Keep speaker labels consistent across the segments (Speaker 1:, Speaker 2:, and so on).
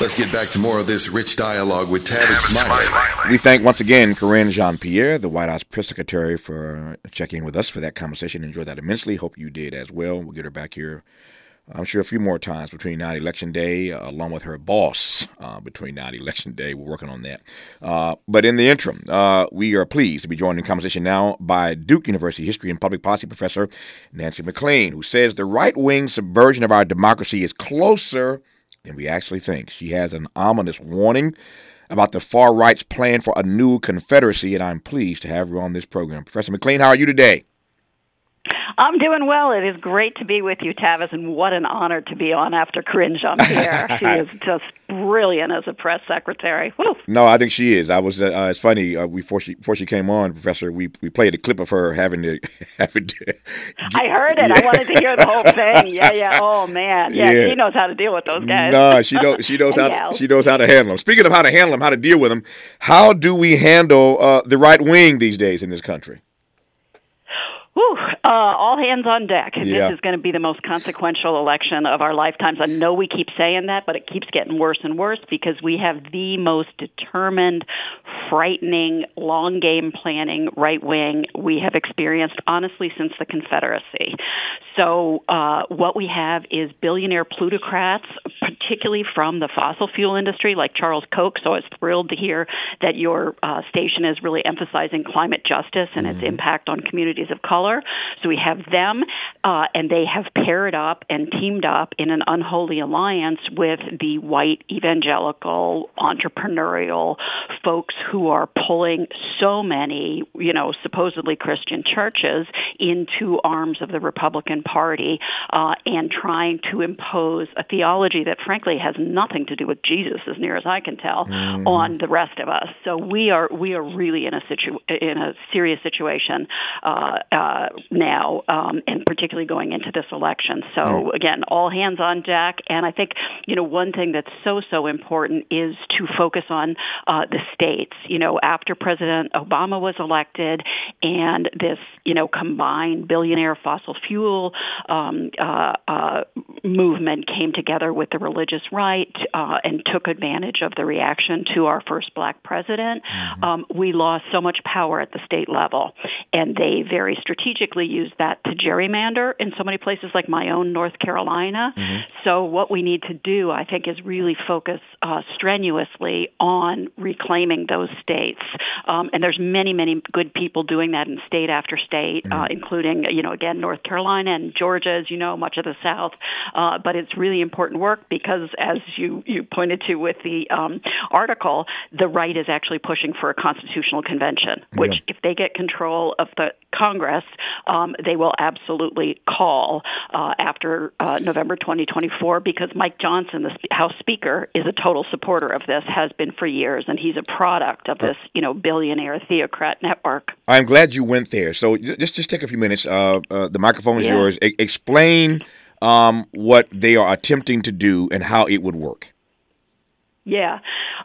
Speaker 1: Let's get back to more of this rich dialogue with Tavis Smiley.
Speaker 2: We thank once again Karine Jean Pierre, the White House press secretary, for checking in with us for that conversation. Enjoyed that immensely. Hope you did as well. We'll get her back here I'm sure a few more times between now and election day, uh, along with her boss uh, between now and election day. We're working on that. Uh, but in the interim, uh, we are pleased to be joined in conversation now by Duke University history and public policy professor Nancy MacLean, who says the right wing subversion of our democracy is closer than we actually think. She has an ominous warning about the far right's plan for a new confederacy, and I'm pleased to have her on this program. Professor MacLean, how are you today?
Speaker 3: I'm doing well. It is great to be with you, Tavis, and what an honor to be on after Karine Jean Pierre. she is just brilliant as a press secretary. Woo.
Speaker 2: No, I think she is. I was. Uh, it's funny. Uh, before she before she came on, Professor, we we played a clip of her having to having to. Get,
Speaker 3: I heard it. Yeah. I wanted to hear the whole thing. Yeah, yeah. Oh man, yeah, yeah. She knows how to deal with those guys.
Speaker 2: No, she knows. She knows how. To, she knows how to handle them. Speaking of how to handle them, how to deal with them, how do we handle uh, the right wing these days in this country?
Speaker 3: Whew, uh, all hands on deck. Yeah. This is going to be the most consequential election of our lifetimes. I know we keep saying that, but it keeps getting worse and worse because we have the most determined, frightening, long game planning right wing we have experienced, honestly, since the Confederacy. So, uh, what we have is billionaire plutocrats, particularly from the fossil fuel industry, like Charles Koch. So, I was thrilled to hear that your uh, station is really emphasizing climate justice and mm-hmm. its impact on communities of color color. So we have them, uh, and they have paired up and teamed up in an unholy alliance with the white evangelical entrepreneurial folks who are pulling so many, you know, supposedly Christian churches into arms of the Republican Party uh, and trying to impose a theology that, frankly, has nothing to do with Jesus, as near as I can tell, mm-hmm. on the rest of us. So we are we are really in a situ in a serious situation uh, uh, uh, now, um, and particularly going into this election. So again, all hands on deck. And I think you know one thing that's so so important is to focus on uh, the states. You know, after President Obama was elected, and this you know combined billionaire fossil fuel um, uh, uh, movement came together with the religious right uh, and took advantage of the reaction to our first black president. Mm-hmm. Um, we lost so much power at the state level, and they very strategically used that to gerrymander in so many places like my own North Carolina. Mm-hmm. So what we need to do, I think, is really focus uh, strenuously on reclaiming those states. Um, and there's many, many good people doing that in state after state, uh, mm-hmm. uh, including, you know, again, North Carolina and Georgia, as you know, much of the South. Uh, but it's really important work because, as you, you pointed to with the um, article, the right is actually pushing for a constitutional convention, which, yeah. if they get control of the Congress, um, they will absolutely call uh, after uh, November 2024 because Mike Johnson, the House Speaker, is a total supporter of this, has been for years, and he's a product of this, you know, billionaire theocrat network.
Speaker 2: I'm glad you went there. So just just take a few minutes. Uh, uh the microphone is yeah. yours. E- explain um, what they are attempting to do and how it would work.
Speaker 3: Yeah.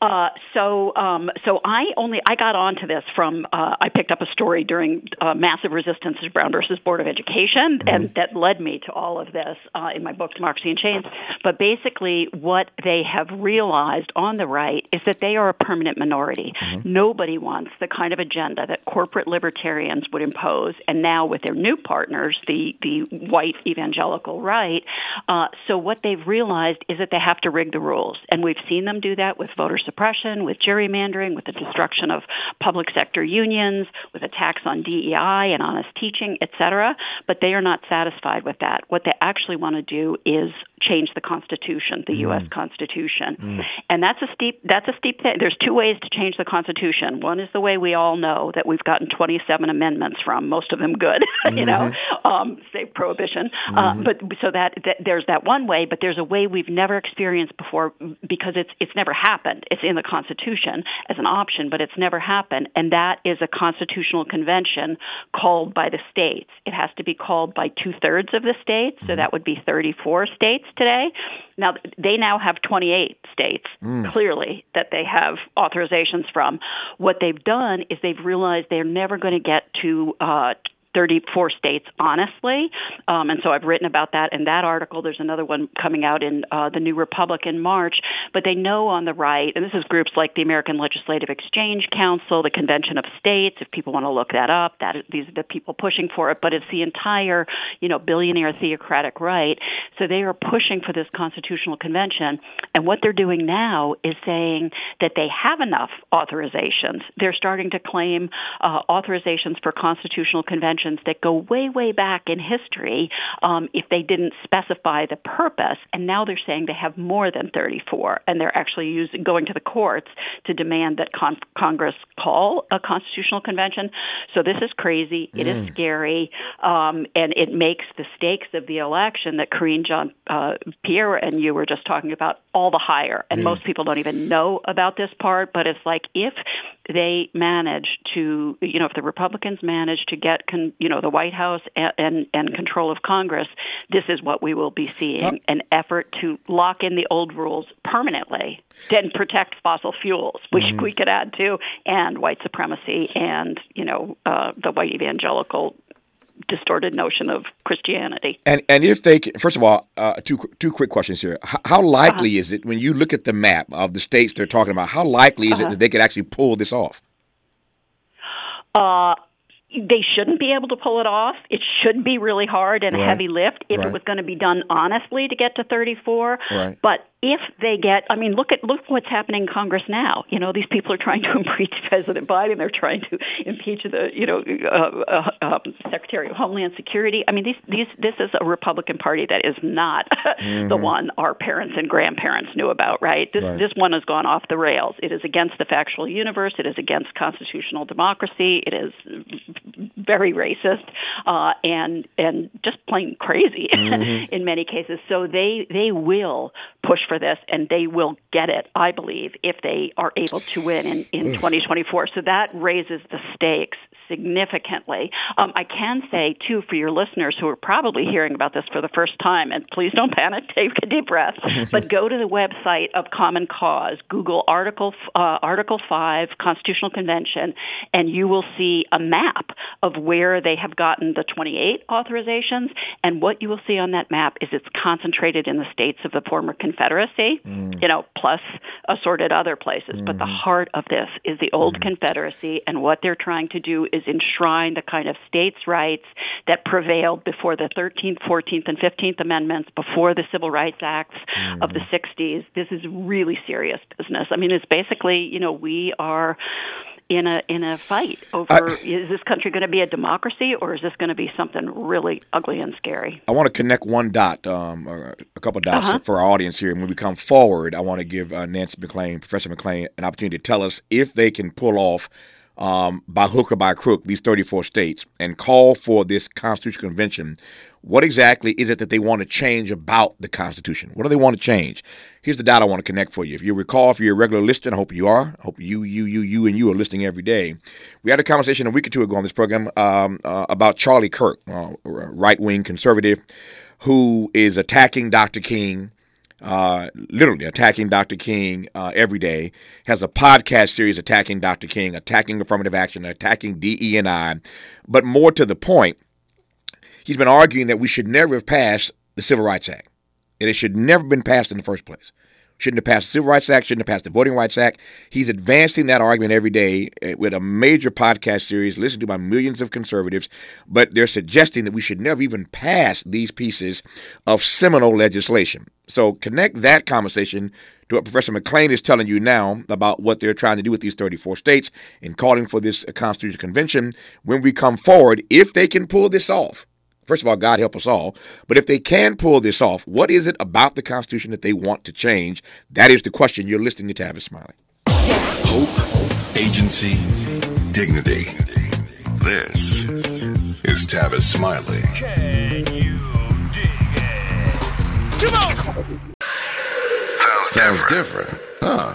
Speaker 3: Uh, so, um, so I only I got onto this from uh, I picked up a story during uh, massive resistance to Brown versus Board of Education, mm-hmm. and that led me to all of this uh, in my book Democracy in Chains. But basically, what they have realized on the right is that they are a permanent minority. Mm-hmm. Nobody wants the kind of agenda that corporate libertarians would impose, and now with their new partners, the the white evangelical right. Uh, so what they've realized is that they have to rig the rules, and we've seen them do that with voter suppression, with gerrymandering, with the destruction of public sector unions, with attacks on DEI and honest teaching, etc. But they are not satisfied with that. What they actually want to do is change the Constitution, the mm. U.S. Constitution, mm. and that's a steep that's a steep thing. There's two ways to change the Constitution. One is the way we all know that we've gotten 27 amendments from, most of them good, mm-hmm. you know, mm-hmm. um, say prohibition. Uh, mm-hmm. Uh, but so that, that there's that one way, but there's a way we've never experienced before because it's it's never happened. It's in the Constitution as an option, but it's never happened, and that is a constitutional convention called by the states. It has to be called by two thirds of the states, so mm-hmm. that would be 34 states today. Now they now have 28 states mm. clearly that they have authorizations from. What they've done is they've realized they're never going to get to uh, 34 states honestly. Um, and so I've written about that in that article. There's another one coming out in uh, the New Republic in March. But they know on the right, and this is groups like the American Legislative Exchange Council, the Convention of States. If people want to look that up, that these are the people pushing for it. But it's the entire, you know, billionaire theocratic right. So they are pushing for this constitutional convention. And what they're doing now is saying that they have enough authorizations. They're starting to claim uh, authorizations for constitutional conventions that go way, way back in history um, if they didn't specify the purpose. And now they're saying they have more than 34, and they're actually using, going to the courts to demand that con- Congress call a constitutional convention. So this is crazy. It mm. is scary, um, and it makes the stakes of the election that Karine Jean uh, Pierre and you were just talking about all the higher. And mm. most people don't even know about this part, but it's like if they manage to, you know, if the Republicans manage to get, con, you know, the White House and, and, and control of Congress, this is what we will be seeing an effort to lock in the old rules permanently, then protect fossil fuels, which mm-hmm. we could add to, and white supremacy and, you know, uh, the white evangelical distorted notion of Christianity.
Speaker 2: And and if they can, first of all, uh, two two quick questions here. How, how likely uh-huh. is it when you look at the map of the states they're talking about? How likely is uh-huh. it that they could actually pull this off?
Speaker 3: Uh, they shouldn't be able to pull it off. It should be really hard and right. a heavy lift if right. it was going to be done honestly to get to 34. Right. But if they get, I mean, look at look what's happening in Congress now. You know, these people are trying to impeach President Biden. They're trying to impeach the, you know, uh, uh, um, Secretary of Homeland Security. I mean, these these this is a Republican Party that is not mm-hmm. the one our parents and grandparents knew about. Right? This right. this one has gone off the rails. It is against the factual universe. It is against constitutional democracy. It is very racist uh, and and just plain crazy mm-hmm. in many cases. So they they will push for this, and they will get it, I believe, if they are able to win in, in mm. 2024. So that raises the stakes significantly. Um, I can say, too, for your listeners who are probably hearing about this for the first time, and please don't panic, take a deep breath, but go to the website of Common Cause, Google Article, uh, Article 5 Constitutional Convention, and you will see a map of where they have gotten the 28 authorizations. And what you will see on that map is it's concentrated in the states of the former Confederacy, mm. you know, plus assorted other places. Mm. But the mm-hmm. heart of this is the old mm. Confederacy, and what they're trying to do is is enshrine the kind of states' rights that prevailed before the 13th, 14th, and 15th Amendments, before the Civil Rights Acts mm. of the 60s. This is really serious business. I mean, it's basically, you know, we are in a in a fight over I, is this country going to be a democracy or is this going to be something really ugly and scary?
Speaker 2: I want to connect one dot, um, or a couple dots uh-huh. for our audience here. And when we come forward, I want to give uh, Nancy MacLean, Professor MacLean, an opportunity to tell us if they can pull off um, by hook or by crook, these 34 states, and call for this constitutional convention, what exactly is it that they want to change about the Constitution? What do they want to change? Here's the dot I want to connect for you. If you recall, if you're a regular listener, I hope you are. I hope you, you, you, you, and you are listening every day. We had a conversation a week or two ago on this program um, uh, about Charlie Kirk, uh, right wing conservative, who is attacking Dr. King uh, literally attacking Dr. King uh, every day, has a podcast series attacking Dr. King, attacking affirmative action, attacking DE&I. But more to the point, he's been arguing that we should never have passed the Civil Rights Act, and it should never have been passed in the first place. Shouldn't have passed the Civil Rights Act, shouldn't have passed the Voting Rights Act. He's advancing that argument every day eh, with a major podcast series listened to by millions of conservatives, but they're suggesting that we should never even pass these pieces of seminal legislation. So connect that conversation to what Professor MacLean is telling you now about what they're trying to do with these 34 states in calling for this constitutional convention when we come forward, if they can pull this off. First of all, God help us all. But if they can pull this off, what is it about the Constitution that they want to change? That is the question. You're listening to Tavis Smiley.
Speaker 1: Hope, agency, dignity. This is Tavis Smiley. Sounds, Sounds different. different, huh?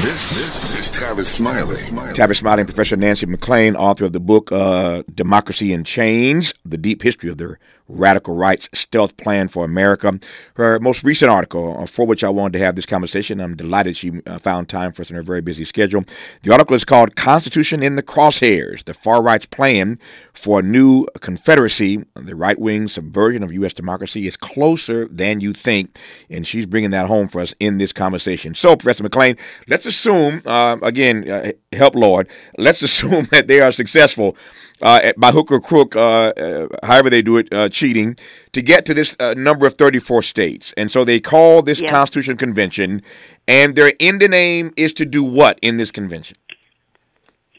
Speaker 1: This is Tavis Smiley.
Speaker 2: Tavis Smiley and Professor Nancy MacLean, author of the book uh, Democracy in Chains The Deep History of the Radical Right's Stealth Plan for America. Her most recent article, uh, for which I wanted to have this conversation, I'm delighted she uh, found time for us in her very busy schedule. The article is called Constitution in the Crosshairs The Far Right's Plan for a New Confederacy. The right wing subversion of U.S. democracy is closer than you think. And she's bringing that home for us in this conversation. So, Professor MacLean, let's assume, uh, again, uh, help Lord, let's assume that they are successful uh, by hook or crook, uh, uh, however they do it, uh, cheating, to get to this uh, number of 34 states. And so they call this yeah. Constitution Convention, and their end name is to do what in this convention?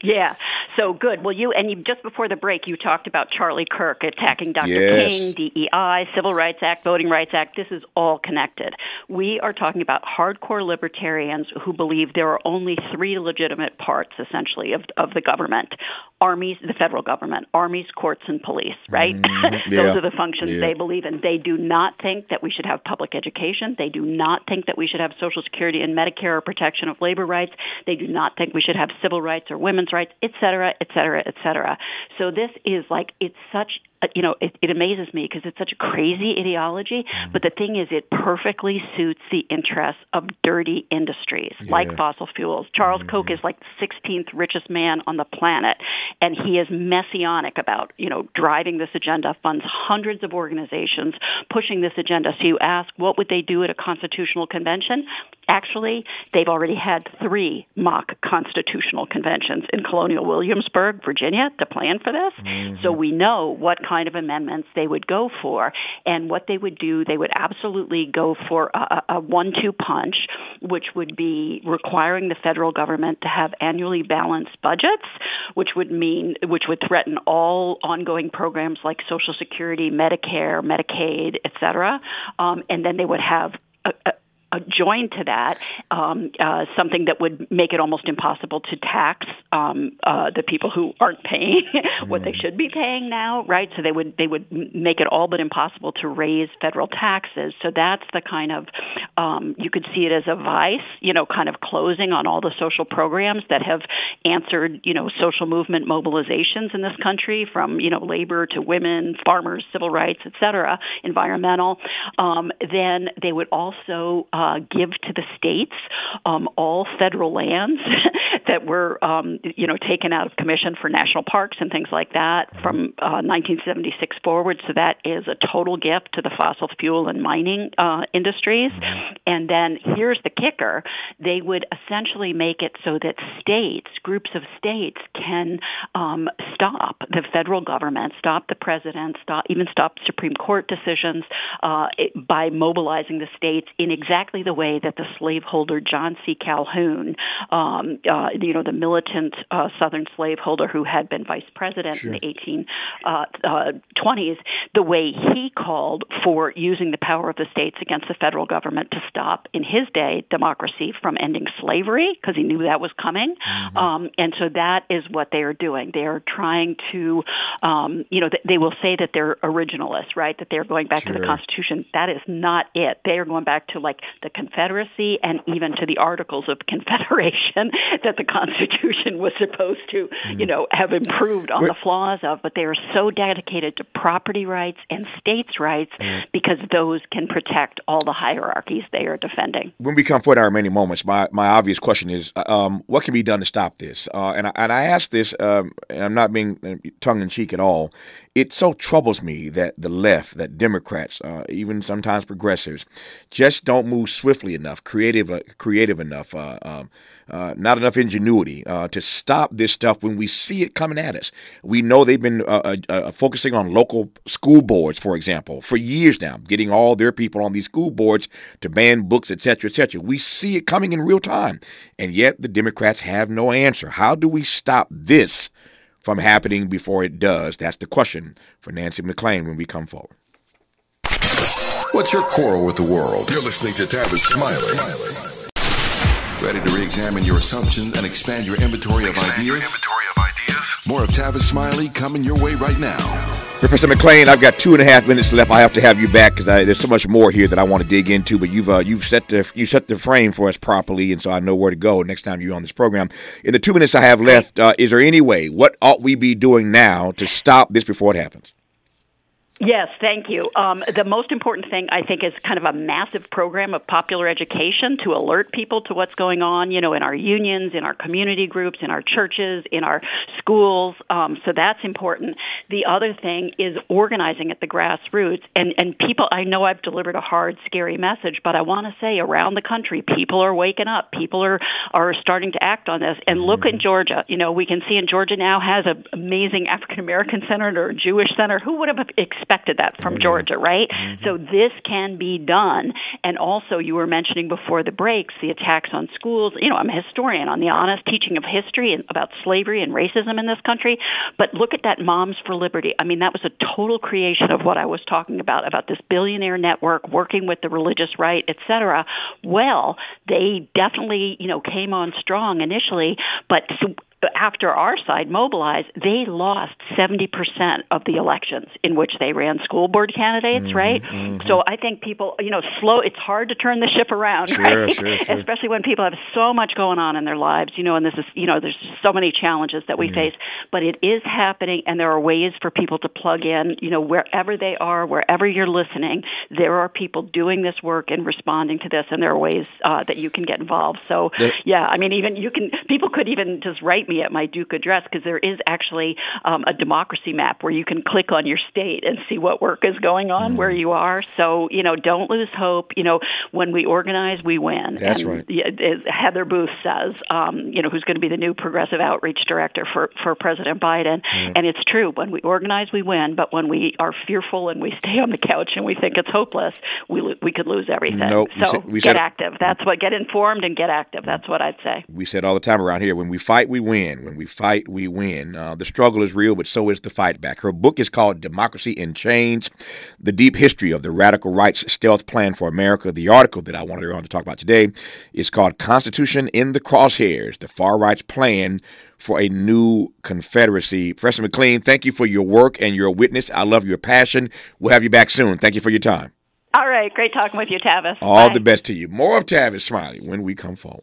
Speaker 3: Yeah. So good. Well, you and you just before the break, you talked about Charlie Kirk attacking Dr.
Speaker 2: Yes.
Speaker 3: King, DEI, Civil Rights Act, Voting Rights Act. This is all connected. We are talking about hardcore libertarians who believe there are only three legitimate parts, essentially, of of the government: armies, the federal government, armies, courts, and police. Right? Mm, Those yeah. are the functions yeah. they believe in. They do not think that we should have public education. They do not think that we should have Social Security and Medicare or protection of labor rights. They do not think we should have civil rights or women's rights, et cetera, et cetera, et cetera. So this is like, it's such you know, it, it amazes me because it's such a crazy ideology. Mm-hmm. But the thing is, it perfectly suits the interests of dirty industries yeah. like fossil fuels. Charles mm-hmm. Koch is like the 16th richest man on the planet, and he is messianic about, you know, driving this agenda, funds hundreds of organizations pushing this agenda. So you ask, what would they do at a constitutional convention? Actually, they've already had three mock constitutional conventions in Colonial Williamsburg, Virginia, to plan for this. Mm-hmm. So we know what kind of amendments they would go for. And what they would do, they would absolutely go for a, a one two punch, which would be requiring the federal government to have annually balanced budgets, which would mean, which would threaten all ongoing programs like Social Security, Medicare, Medicaid, et cetera. Um, and then they would have a, a, joined to that um, uh, something that would make it almost impossible to tax um, uh, the people who aren't paying what mm. they should be paying now, right? So they would they would make it all but impossible to raise federal taxes. So that's the kind of um, you could see it as a vice, you know, kind of closing on all the social programs that have answered, you know, social movement mobilizations in this country, from you know labor to women, farmers, civil rights, et cetera, environmental. Um, then they would also uh, uh, give to the states um, all federal lands that were, um, you know, taken out of commission for national parks and things like that from uh, 1976 forward. So that is a total gift to the fossil fuel and mining uh, industries. And then here's the kicker: they would essentially make it so that states, groups of states, can um, stop the federal government, stop the president, stop even stop Supreme Court decisions uh, it, by mobilizing the states in exactly exactly the way that the slaveholder John C. Calhoun, um, uh, you know, the militant uh, Southern slaveholder who had been vice president sure. in the 1820s, uh, the way he called for using the power of the states against the federal government to stop, in his day, democracy from ending slavery because he knew that was coming. Mm-hmm. Um, and so that is what they are doing. They are trying to, um, you know, they will say that they're originalists, right? That they're going back sure. to the Constitution. That is not it. They are going back to like the Confederacy and even to the Articles of Confederation that the Constitution was supposed to, mm. you know, have improved on the flaws of. But they are so dedicated to property rights and states' rights mm. because those can protect all the hierarchies they are defending.
Speaker 2: When we come forward our remaining moments, my, my obvious question is, um, what can be done to stop this? Uh, and I, and I ask this, um, and I'm not being uh, tongue in cheek at all it so troubles me that the left, that Democrats, uh, even sometimes progressives, just don't move swiftly enough, creative, uh, creative enough, uh, um, uh, not enough ingenuity uh, to stop this stuff when we see it coming at us. We know they've been uh, focusing on local school boards, for example, for years now, getting all their people on these school boards to ban books, etc., etc. We see it coming in real time, and yet the Democrats have no answer. How do we stop this? from happening before it does? That's the question for Nancy MacLean when we come forward.
Speaker 1: What's your quarrel with the world? You're listening to Tavis Smiley. Ready to re-examine your assumptions and expand your inventory of ideas? More of Tavis Smiley coming your way right now.
Speaker 2: Professor MacLean, I've got two and a half minutes left. I have to have you back because there's so much more here that I want to dig into. But you've uh, you've set the you set the frame for us properly, and so I know where to go next time you're on this program. In the two minutes I have left, uh, is there any way? What ought we be doing now to stop this before it happens?
Speaker 3: Yes, thank you. Um, the most important thing, I think, is kind of a massive program of popular education to alert people to what's going on, you know, in our unions, in our community groups, in our churches, in our schools. Um, so that's important. The other thing is organizing at the grassroots. And, and people, I know I've delivered a hard, scary message, but I want to say around the country, people are waking up. People are, are starting to act on this. And look in Georgia. You know, we can see in Georgia now has an amazing African American senator, Jewish senator. Who would have expected expected that from mm-hmm. Georgia, right? Mm-hmm. So this can be done. And also, you were mentioning before the breaks the attacks on schools. You know, I'm a historian on the honest teaching of history and about slavery and racism in this country. But look at that Moms for Liberty. I mean, that was a total creation of what I was talking about, about this billionaire network working with the religious right, et cetera. Well, they definitely, you know, came on strong initially, but after our side mobilized, they lost 70% of the elections in which they ran school board candidates, mm-hmm, right? Mm-hmm. So I think people, you know, slow, it's hard to turn the ship around,
Speaker 2: sure,
Speaker 3: right?
Speaker 2: Sure, sure.
Speaker 3: Especially when people have so much going on in their lives, you know, and this is, you know, there's so many challenges that we mm-hmm. face, but it is happening and there are ways for people to plug in, you know, wherever they are, wherever you're listening, there are people doing this work and responding to this and there are ways uh, that you can get involved. So, yeah, I mean, even you can, people could even just write me at my Duke address because there is actually um, a democracy map where you can click on your state and see what work is going on mm. where you are. So you know, don't lose hope. You know, when we organize, we win.
Speaker 2: That's
Speaker 3: and,
Speaker 2: right.
Speaker 3: As Heather Booth says, um, you know, who's going to be the new progressive outreach director for for President Biden, mm. and it's true. When we organize, we win. But when we are fearful and we stay on the couch and we think it's hopeless, we we could lose everything.
Speaker 2: Nope.
Speaker 3: So
Speaker 2: we said, we
Speaker 3: get active. That's what get informed and get active. That's what I'd say.
Speaker 2: We said all the time around here: when we fight, we win. When we fight, we win. Uh, the struggle is real, but so is the fight back. Her book is called Democracy in Chains The Deep History of the Radical Right's Stealth Plan for America. The article that I wanted her on to talk about today is called Constitution in the Crosshairs The Far Right's Plan for a New Confederacy. Professor MacLean, thank you for your work and your witness. I love your passion. We'll have you back soon. Thank you for your time.
Speaker 3: All right. Great talking with you, Tavis.
Speaker 2: All
Speaker 3: Bye.
Speaker 2: the best to you. More of Tavis Smiley when we come forward.